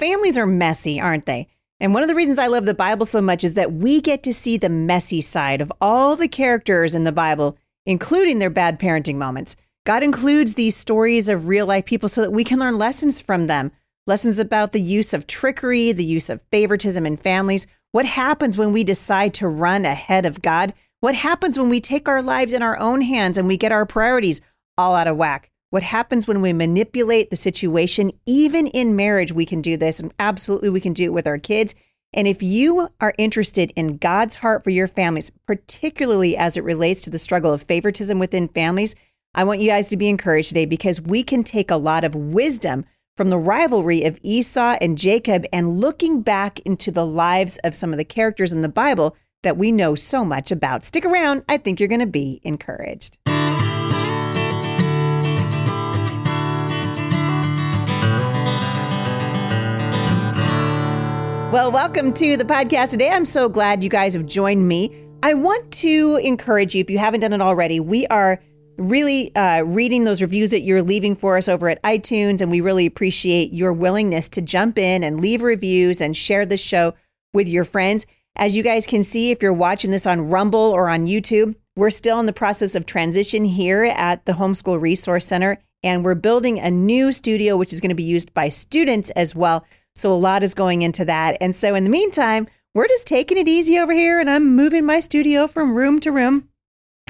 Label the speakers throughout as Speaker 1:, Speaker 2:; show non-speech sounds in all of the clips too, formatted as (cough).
Speaker 1: families are messy, aren't they? And one of the reasons I love the Bible so much is that we get to see the messy side of all the characters in the Bible, including their bad parenting moments. God includes these stories of real life people so that we can learn lessons from them lessons about the use of trickery, the use of favoritism in families. What happens when we decide to run ahead of God? What happens when we take our lives in our own hands and we get our priorities all out of whack? What happens when we manipulate the situation? Even in marriage, we can do this, and absolutely we can do it with our kids. And if you are interested in God's heart for your families, particularly as it relates to the struggle of favoritism within families, I want you guys to be encouraged today because we can take a lot of wisdom from the rivalry of Esau and Jacob and looking back into the lives of some of the characters in the Bible that we know so much about. Stick around. I think you're going to be encouraged. Well, welcome to the podcast today. I'm so glad you guys have joined me. I want to encourage you, if you haven't done it already, we are really uh, reading those reviews that you're leaving for us over at iTunes, and we really appreciate your willingness to jump in and leave reviews and share the show with your friends. As you guys can see, if you're watching this on Rumble or on YouTube, we're still in the process of transition here at the Homeschool Resource Center, and we're building a new studio, which is going to be used by students as well. So a lot is going into that. And so in the meantime, we're just taking it easy over here and I'm moving my studio from room to room.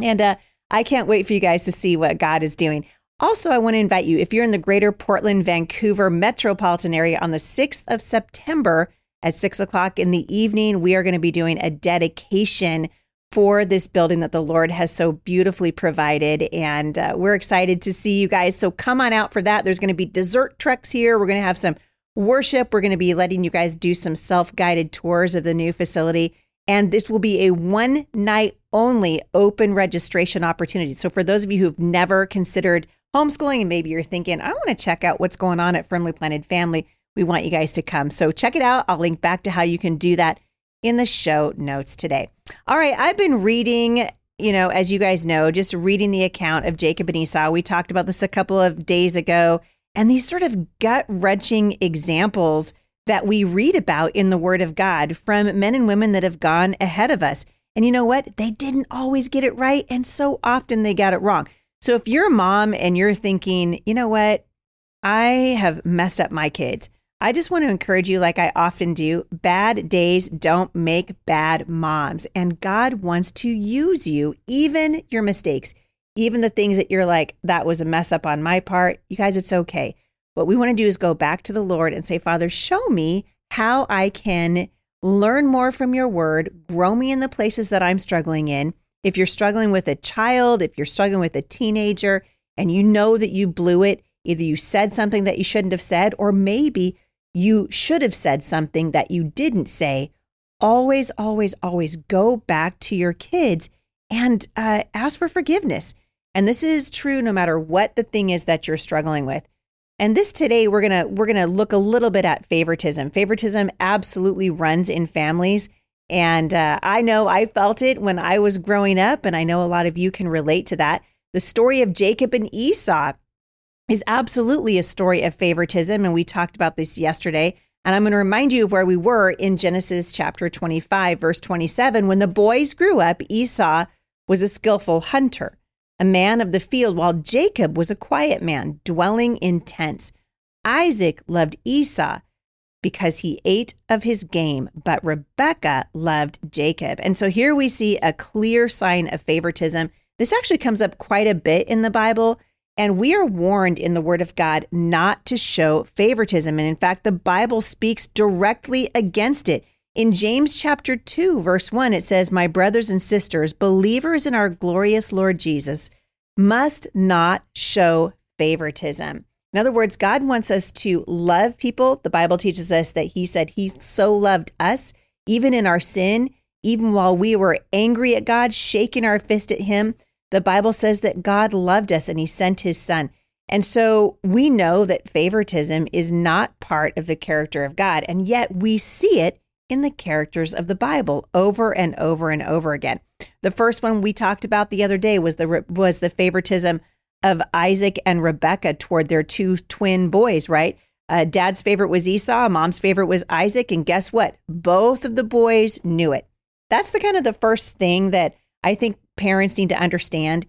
Speaker 1: And uh, I can't wait for you guys to see what God is doing. Also, I want to invite you, if you're in the greater Portland, Vancouver metropolitan area on the 6th of September at 6 o'clock in the evening, we are going to be doing a dedication for this building that the Lord has so beautifully provided. And uh, we're excited to see you guys. So come on out for that. There's going to be dessert trucks here. We're going to have some worship. We're going to be letting you guys do some self guided tours of the new facility. And this will be a one night only open registration opportunity. So, for those of you who've never considered homeschooling and maybe you're thinking, I want to check out what's going on at Firmly Planted Family, we want you guys to come. So, check it out. I'll link back to how you can do that in the show notes today. All right, I've been reading, you know, as you guys know, just reading the account of Jacob and Esau. We talked about this a couple of days ago and these sort of gut wrenching examples that we read about in the Word of God from men and women that have gone ahead of us. And you know what? They didn't always get it right. And so often they got it wrong. So if you're a mom and you're thinking, you know what? I have messed up my kids. I just want to encourage you, like I often do bad days don't make bad moms. And God wants to use you, even your mistakes even the things that you're like, that was a mess up on my part, you guys, it's okay. What we want to do is go back to the Lord and say, Father, show me how I can learn more from your word, grow me in the places that I'm struggling in. If you're struggling with a child, if you're struggling with a teenager, and you know that you blew it, either you said something that you shouldn't have said, or maybe you should have said something that you didn't say, always, always, always go back to your kids and uh, ask for forgiveness. And this is true no matter what the thing is that you're struggling with. And this today we're going to we're going to look a little bit at favoritism. Favoritism absolutely runs in families and uh, I know I felt it when I was growing up and I know a lot of you can relate to that. The story of Jacob and Esau is absolutely a story of favoritism and we talked about this yesterday. And I'm going to remind you of where we were in Genesis chapter 25 verse 27 when the boys grew up Esau was a skillful hunter a man of the field, while Jacob was a quiet man, dwelling in tents. Isaac loved Esau because he ate of his game, but Rebekah loved Jacob. And so here we see a clear sign of favoritism. This actually comes up quite a bit in the Bible. And we are warned in the Word of God not to show favoritism. And in fact, the Bible speaks directly against it. In James chapter 2, verse 1, it says, My brothers and sisters, believers in our glorious Lord Jesus, must not show favoritism. In other words, God wants us to love people. The Bible teaches us that He said He so loved us, even in our sin, even while we were angry at God, shaking our fist at Him. The Bible says that God loved us and He sent His Son. And so we know that favoritism is not part of the character of God. And yet we see it in the characters of the Bible over and over and over again. The first one we talked about the other day was the was the favoritism of Isaac and Rebecca toward their two twin boys, right? Uh, dad's favorite was Esau, mom's favorite was Isaac. And guess what? Both of the boys knew it. That's the kind of the first thing that I think parents need to understand.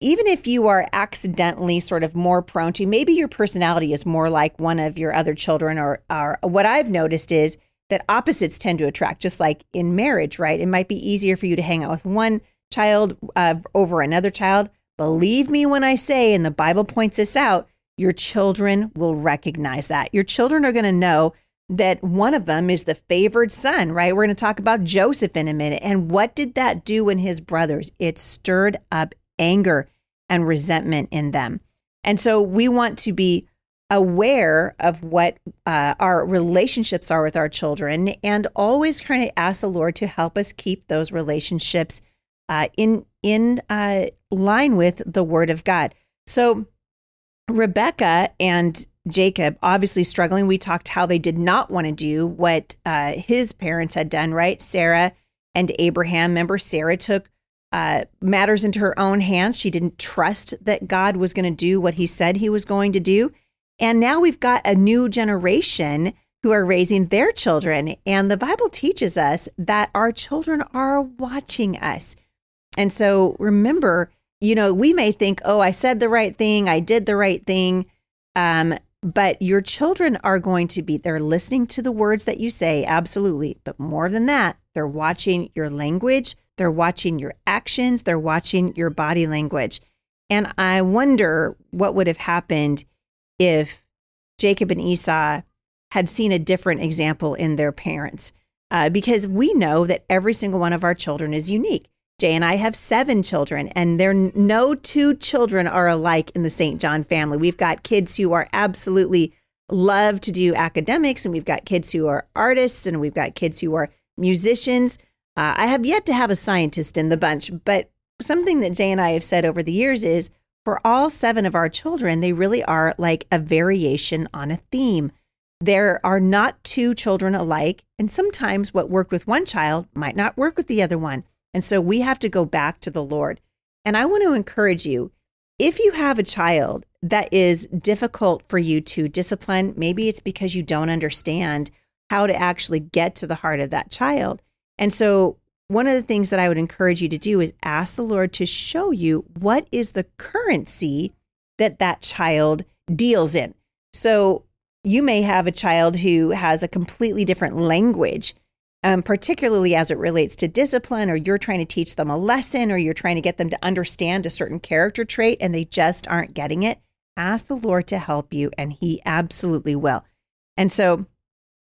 Speaker 1: Even if you are accidentally sort of more prone to, maybe your personality is more like one of your other children, or, or what I've noticed is that opposites tend to attract, just like in marriage, right? It might be easier for you to hang out with one child uh, over another child. Believe me when I say, and the Bible points this out, your children will recognize that. Your children are going to know that one of them is the favored son, right? We're going to talk about Joseph in a minute. And what did that do in his brothers? It stirred up anger and resentment in them. And so we want to be aware of what uh, our relationships are with our children and always kind of ask the Lord to help us keep those relationships uh, in in uh, line with the Word of God. So Rebecca and Jacob obviously struggling. We talked how they did not want to do what uh, his parents had done, right? Sarah and Abraham. Remember, Sarah took uh, matters into her own hands. She didn't trust that God was going to do what he said he was going to do. And now we've got a new generation who are raising their children. And the Bible teaches us that our children are watching us. And so remember, you know, we may think, oh, I said the right thing, I did the right thing. Um, but your children are going to be, they're listening to the words that you say, absolutely. But more than that, they're watching your language, they're watching your actions, they're watching your body language. And I wonder what would have happened if Jacob and Esau had seen a different example in their parents. Uh, because we know that every single one of our children is unique. Jay and I have seven children, and there no two children are alike in the St. John family. We've got kids who are absolutely love to do academics, and we've got kids who are artists, and we've got kids who are musicians. Uh, I have yet to have a scientist in the bunch, but something that Jay and I have said over the years is for all seven of our children, they really are like a variation on a theme. There are not two children alike, and sometimes what worked with one child might not work with the other one. And so we have to go back to the Lord. And I want to encourage you if you have a child that is difficult for you to discipline, maybe it's because you don't understand how to actually get to the heart of that child. And so, one of the things that I would encourage you to do is ask the Lord to show you what is the currency that that child deals in. So, you may have a child who has a completely different language um, particularly as it relates to discipline, or you're trying to teach them a lesson, or you're trying to get them to understand a certain character trait and they just aren't getting it, ask the Lord to help you, and He absolutely will. And so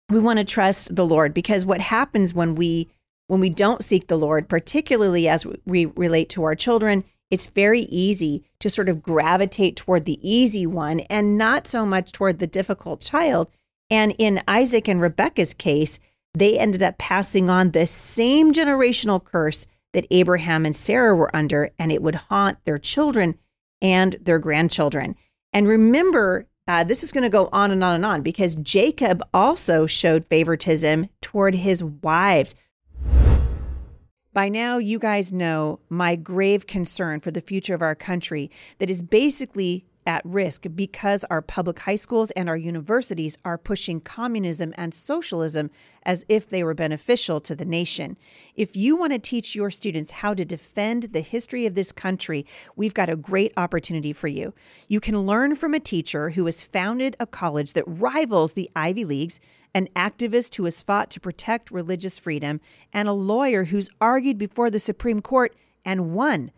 Speaker 1: we want to trust the Lord because what happens when we when we don't seek the Lord, particularly as we relate to our children, it's very easy to sort of gravitate toward the easy one and not so much toward the difficult child. And in Isaac and Rebecca's case, they ended up passing on the same generational curse that Abraham and Sarah were under, and it would haunt their children and their grandchildren. And remember, uh, this is going to go on and on and on because Jacob also showed favoritism toward his wives. By now, you guys know my grave concern for the future of our country that is basically at risk because our public high schools and our universities are pushing communism and socialism as if they were beneficial to the nation. If you want to teach your students how to defend the history of this country, we've got a great opportunity for you. You can learn from a teacher who has founded a college that rivals the Ivy Leagues, an activist who has fought to protect religious freedom, and a lawyer who's argued before the Supreme Court and won.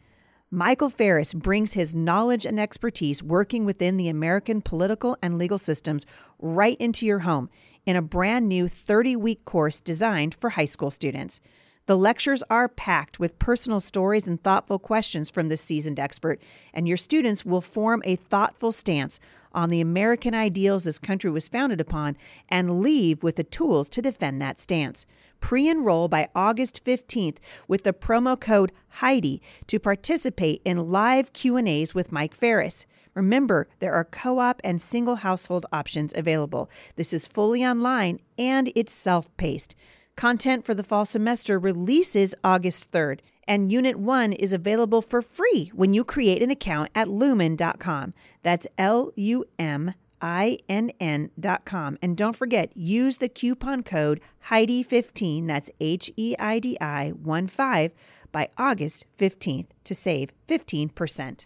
Speaker 1: Michael Farris brings his knowledge and expertise working within the American political and legal systems right into your home in a brand new 30 week course designed for high school students. The lectures are packed with personal stories and thoughtful questions from this seasoned expert, and your students will form a thoughtful stance on the American ideals this country was founded upon and leave with the tools to defend that stance pre-enroll by August 15th with the promo code Heidi to participate in live Q&As with Mike Farris. Remember, there are co-op and single household options available. This is fully online and it's self-paced. Content for the fall semester releases August 3rd, and Unit 1 is available for free when you create an account at lumen.com. That's L U M I-N-N.com. And don't forget, use the coupon code Heidi15, that's H-E-I-D-I 1 5, by August 15th to save 15%.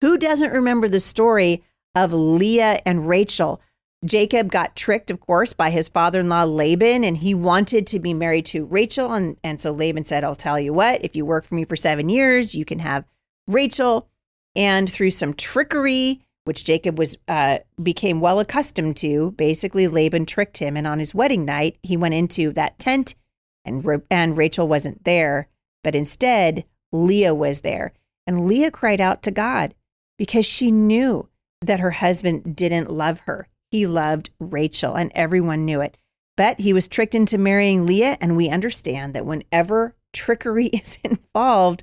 Speaker 1: Who doesn't remember the story of Leah and Rachel? Jacob got tricked, of course, by his father in law Laban, and he wanted to be married to Rachel. And, and so Laban said, I'll tell you what, if you work for me for seven years, you can have Rachel. And through some trickery, which Jacob was uh, became well accustomed to, basically Laban tricked him. And on his wedding night, he went into that tent, and and Rachel wasn't there, but instead Leah was there. And Leah cried out to God because she knew that her husband didn't love her. He loved Rachel, and everyone knew it. But he was tricked into marrying Leah, and we understand that whenever trickery (laughs) is involved,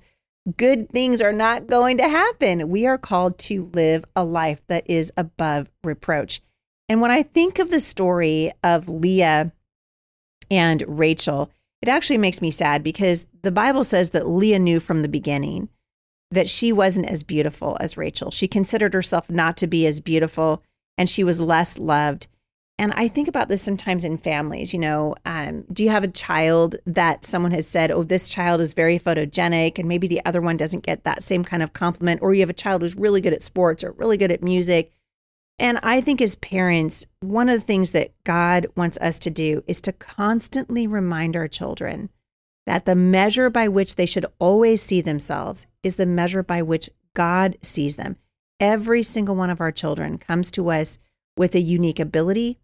Speaker 1: good things are not going to happen. We are called to live a life that is above reproach. And when I think of the story of Leah and Rachel, it actually makes me sad because the Bible says that Leah knew from the beginning that she wasn't as beautiful as Rachel. She considered herself not to be as beautiful and she was less loved. And I think about this sometimes in families. You know, um, do you have a child that someone has said, oh, this child is very photogenic, and maybe the other one doesn't get that same kind of compliment? Or you have a child who's really good at sports or really good at music. And I think as parents, one of the things that God wants us to do is to constantly remind our children that the measure by which they should always see themselves is the measure by which God sees them. Every single one of our children comes to us with a unique ability,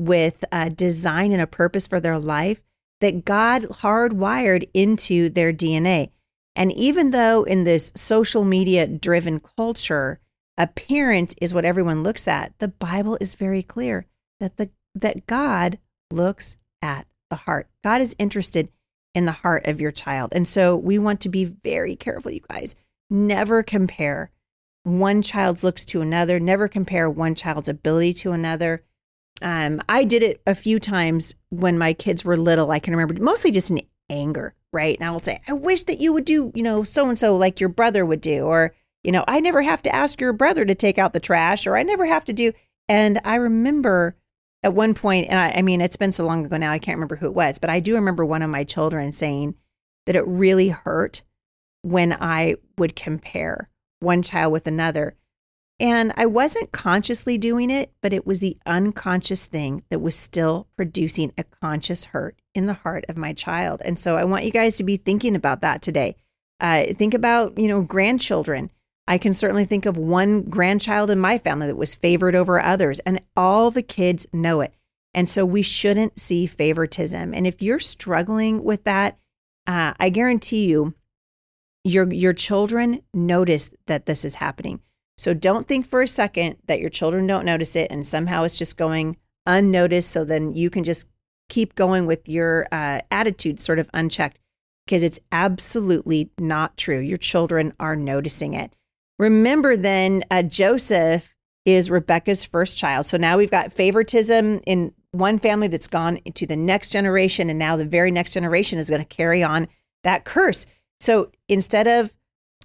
Speaker 1: with a design and a purpose for their life that God hardwired into their DNA. And even though in this social media driven culture, appearance is what everyone looks at, the Bible is very clear that the that God looks at the heart. God is interested in the heart of your child. And so we want to be very careful, you guys. Never compare one child's looks to another, never compare one child's ability to another. Um, I did it a few times when my kids were little. I can remember mostly just in anger, right? And I will say, I wish that you would do, you know, so and so like your brother would do, or, you know, I never have to ask your brother to take out the trash, or I never have to do. And I remember at one point, and I, I mean, it's been so long ago now, I can't remember who it was, but I do remember one of my children saying that it really hurt when I would compare one child with another. And I wasn't consciously doing it, but it was the unconscious thing that was still producing a conscious hurt in the heart of my child. And so I want you guys to be thinking about that today. Uh, think about, you know, grandchildren. I can certainly think of one grandchild in my family that was favored over others, and all the kids know it. And so we shouldn't see favoritism. And if you're struggling with that, uh, I guarantee you, your your children notice that this is happening. So don't think for a second that your children don't notice it and somehow it's just going unnoticed. So then you can just keep going with your uh, attitude sort of unchecked because it's absolutely not true. Your children are noticing it. Remember then, uh, Joseph is Rebecca's first child. So now we've got favoritism in one family that's gone to the next generation. And now the very next generation is going to carry on that curse. So instead of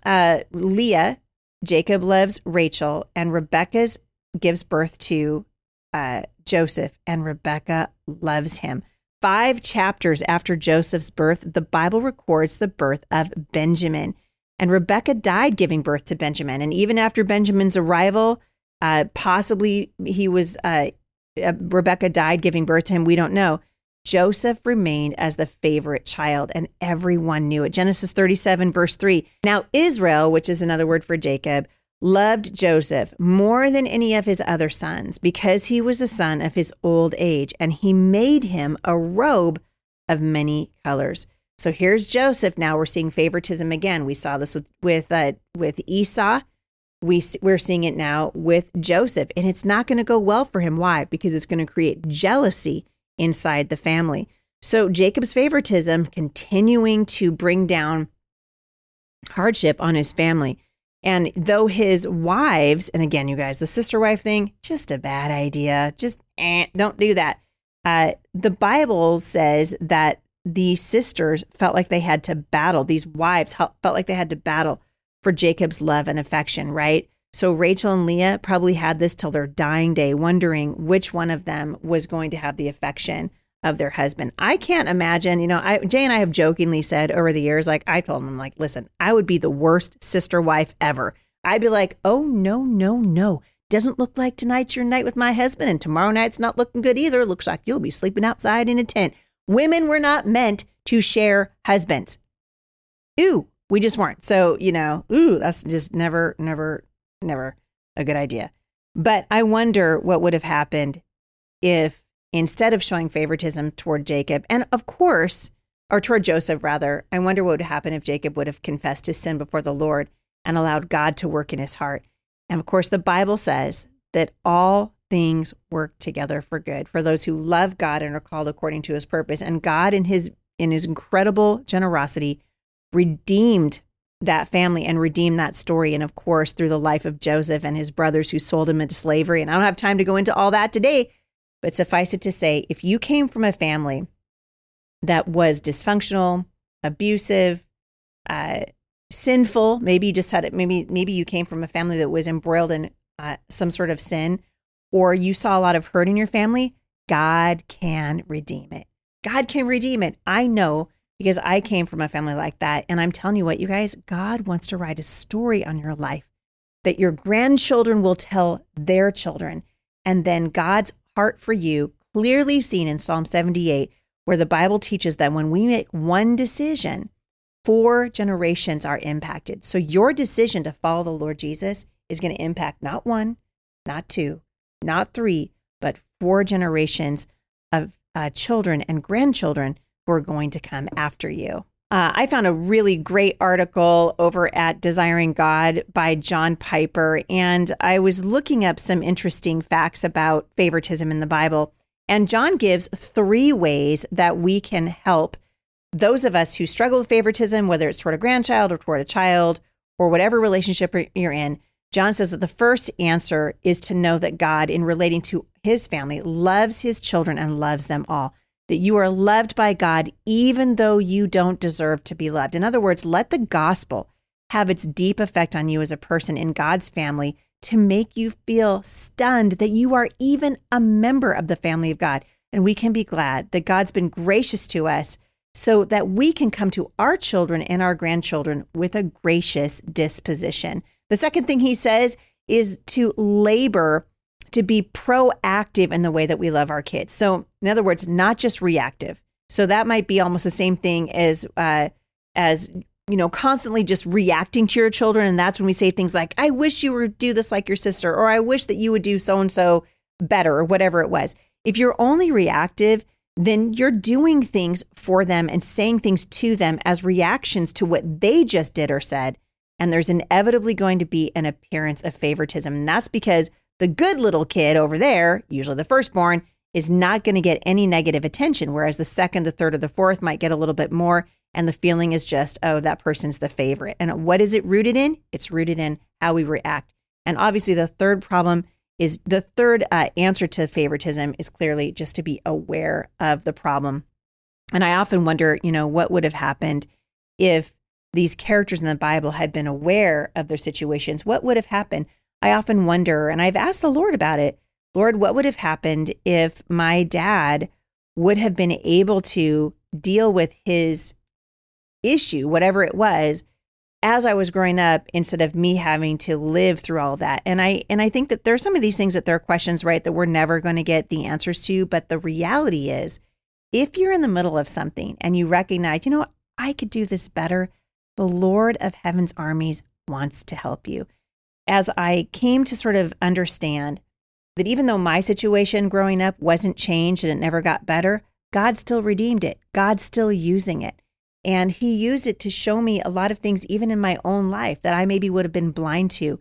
Speaker 1: uh, Leah, Jacob loves Rachel, and Rebecca's gives birth to uh, Joseph, and Rebecca loves him. Five chapters after Joseph's birth, the Bible records the birth of Benjamin. And Rebecca died giving birth to Benjamin. And even after Benjamin's arrival, uh, possibly he was, uh, uh, Rebecca died giving birth to him. We don't know. Joseph remained as the favorite child, and everyone knew it. Genesis 37, verse 3. Now, Israel, which is another word for Jacob, loved Joseph more than any of his other sons because he was a son of his old age, and he made him a robe of many colors. So here's Joseph. Now we're seeing favoritism again. We saw this with with uh, with Esau. we we're seeing it now with Joseph, and it's not going to go well for him. Why? Because it's going to create jealousy inside the family. So Jacob's favoritism continuing to bring down hardship on his family. And though his wives, and again, you guys, the sister wife thing, just a bad idea. Just eh, don't do that. Uh, the Bible says that the sisters felt like they had to battle, these wives felt like they had to battle for Jacob's love and affection, right? So Rachel and Leah probably had this till their dying day, wondering which one of them was going to have the affection of their husband. I can't imagine, you know, I, Jay and I have jokingly said over the years, like I told him, like, listen, I would be the worst sister wife ever. I'd be like, oh, no, no, no. Doesn't look like tonight's your night with my husband, and tomorrow night's not looking good either. Looks like you'll be sleeping outside in a tent. Women were not meant to share husbands. Ooh, we just weren't. So, you know, ooh, that's just never, never, never a good idea. But I wonder what would have happened if instead of showing favoritism toward Jacob, and of course, or toward Joseph rather, I wonder what would happen if Jacob would have confessed his sin before the Lord and allowed God to work in his heart. And of course, the Bible says that all things work together for good for those who love God and are called according to his purpose. And God in his in his incredible generosity redeemed that family and redeemed that story. And of course, through the life of Joseph and his brothers who sold him into slavery. And I don't have time to go into all that today, but suffice it to say, if you came from a family that was dysfunctional, abusive, uh, sinful, maybe you just had it, maybe maybe you came from a family that was embroiled in uh, some sort of sin, or you saw a lot of hurt in your family, God can redeem it. God can redeem it. I know because I came from a family like that. And I'm telling you what, you guys, God wants to write a story on your life that your grandchildren will tell their children. And then God's heart for you, clearly seen in Psalm 78, where the Bible teaches that when we make one decision, four generations are impacted. So your decision to follow the Lord Jesus is going to impact not one, not two, not three, but four generations of uh, children and grandchildren who are going to come after you. Uh, I found a really great article over at Desiring God by John Piper, and I was looking up some interesting facts about favoritism in the Bible. And John gives three ways that we can help those of us who struggle with favoritism, whether it's toward a grandchild or toward a child or whatever relationship you're in. John says that the first answer is to know that God, in relating to his family, loves his children and loves them all that you are loved by God even though you don't deserve to be loved. In other words, let the gospel have its deep effect on you as a person in God's family to make you feel stunned that you are even a member of the family of God. And we can be glad that God's been gracious to us so that we can come to our children and our grandchildren with a gracious disposition. The second thing he says is to labor to be proactive in the way that we love our kids. So, in other words, not just reactive. So that might be almost the same thing as uh, as you know, constantly just reacting to your children, and that's when we say things like, "I wish you would do this like your sister," or "I wish that you would do so and so better," or whatever it was. If you're only reactive, then you're doing things for them and saying things to them as reactions to what they just did or said. And there's inevitably going to be an appearance of favoritism. And that's because the good little kid over there, usually the firstborn, is not going to get any negative attention, whereas the second, the third, or the fourth might get a little bit more. And the feeling is just, oh, that person's the favorite. And what is it rooted in? It's rooted in how we react. And obviously, the third problem is the third uh, answer to favoritism is clearly just to be aware of the problem. And I often wonder, you know, what would have happened if these characters in the Bible had been aware of their situations? What would have happened? I often wonder, and I've asked the Lord about it Lord, what would have happened if my dad would have been able to deal with his issue, whatever it was, as I was growing up instead of me having to live through all that. And I and I think that there are some of these things that there are questions, right, that we're never going to get the answers to. But the reality is, if you're in the middle of something and you recognize, you know, I could do this better, the Lord of Heaven's armies wants to help you as I came to sort of understand that even though my situation growing up wasn't changed and it never got better, God still redeemed it. God's still using it. And He used it to show me a lot of things, even in my own life, that I maybe would have been blind to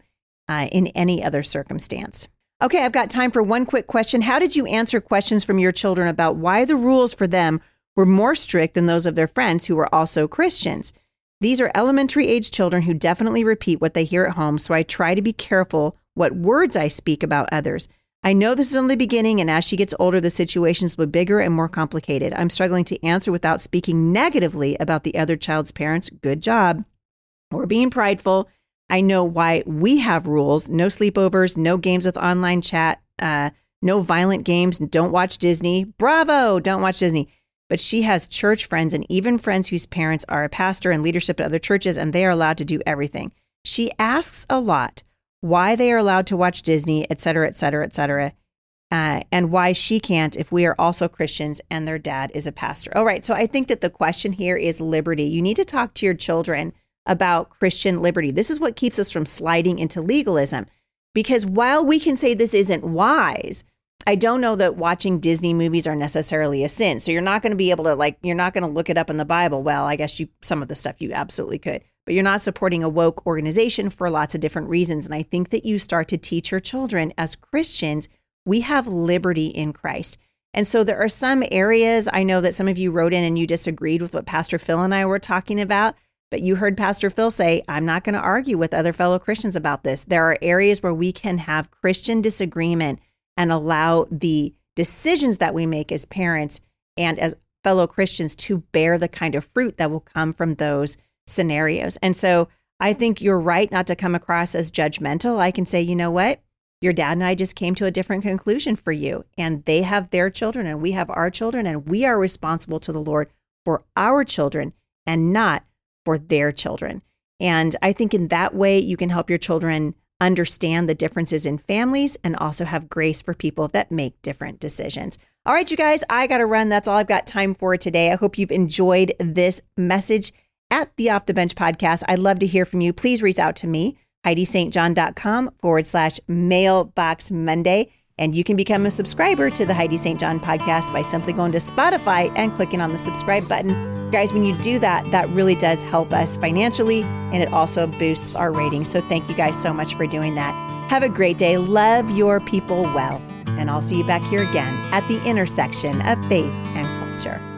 Speaker 1: uh, in any other circumstance. Okay, I've got time for one quick question. How did you answer questions from your children about why the rules for them were more strict than those of their friends who were also Christians? These are elementary age children who definitely repeat what they hear at home, so I try to be careful what words I speak about others. I know this is only the beginning, and as she gets older, the situations will be bigger and more complicated. I'm struggling to answer without speaking negatively about the other child's parents. Good job. Or being prideful. I know why we have rules no sleepovers, no games with online chat, uh, no violent games, don't watch Disney. Bravo, don't watch Disney. But she has church friends and even friends whose parents are a pastor and leadership at other churches, and they are allowed to do everything. She asks a lot why they are allowed to watch Disney, et cetera, et cetera, et cetera, uh, and why she can't if we are also Christians and their dad is a pastor. All right. So I think that the question here is liberty. You need to talk to your children about Christian liberty. This is what keeps us from sliding into legalism. Because while we can say this isn't wise, I don't know that watching Disney movies are necessarily a sin. So you're not going to be able to like you're not going to look it up in the Bible. Well, I guess you some of the stuff you absolutely could but you're not supporting a woke organization for lots of different reasons. And I think that you start to teach your children as Christians, we have liberty in Christ. And so there are some areas I know that some of you wrote in and you disagreed with what Pastor Phil and I were talking about, but you heard Pastor Phil say, I'm not going to argue with other fellow Christians about this. There are areas where we can have Christian disagreement and allow the decisions that we make as parents and as fellow Christians to bear the kind of fruit that will come from those scenarios. And so I think you're right not to come across as judgmental. I can say, you know what? Your dad and I just came to a different conclusion for you. And they have their children and we have our children, and we are responsible to the Lord for our children and not for their children. And I think in that way, you can help your children understand the differences in families and also have grace for people that make different decisions. All right, you guys, I got to run. That's all I've got time for today. I hope you've enjoyed this message at the Off the Bench podcast. I'd love to hear from you. Please reach out to me, HeidiSt.John.com forward slash mailbox Monday. And you can become a subscriber to the Heidi St. John podcast by simply going to Spotify and clicking on the subscribe button. Guys, when you do that, that really does help us financially and it also boosts our ratings. So thank you guys so much for doing that. Have a great day. Love your people well. And I'll see you back here again at the intersection of faith and culture.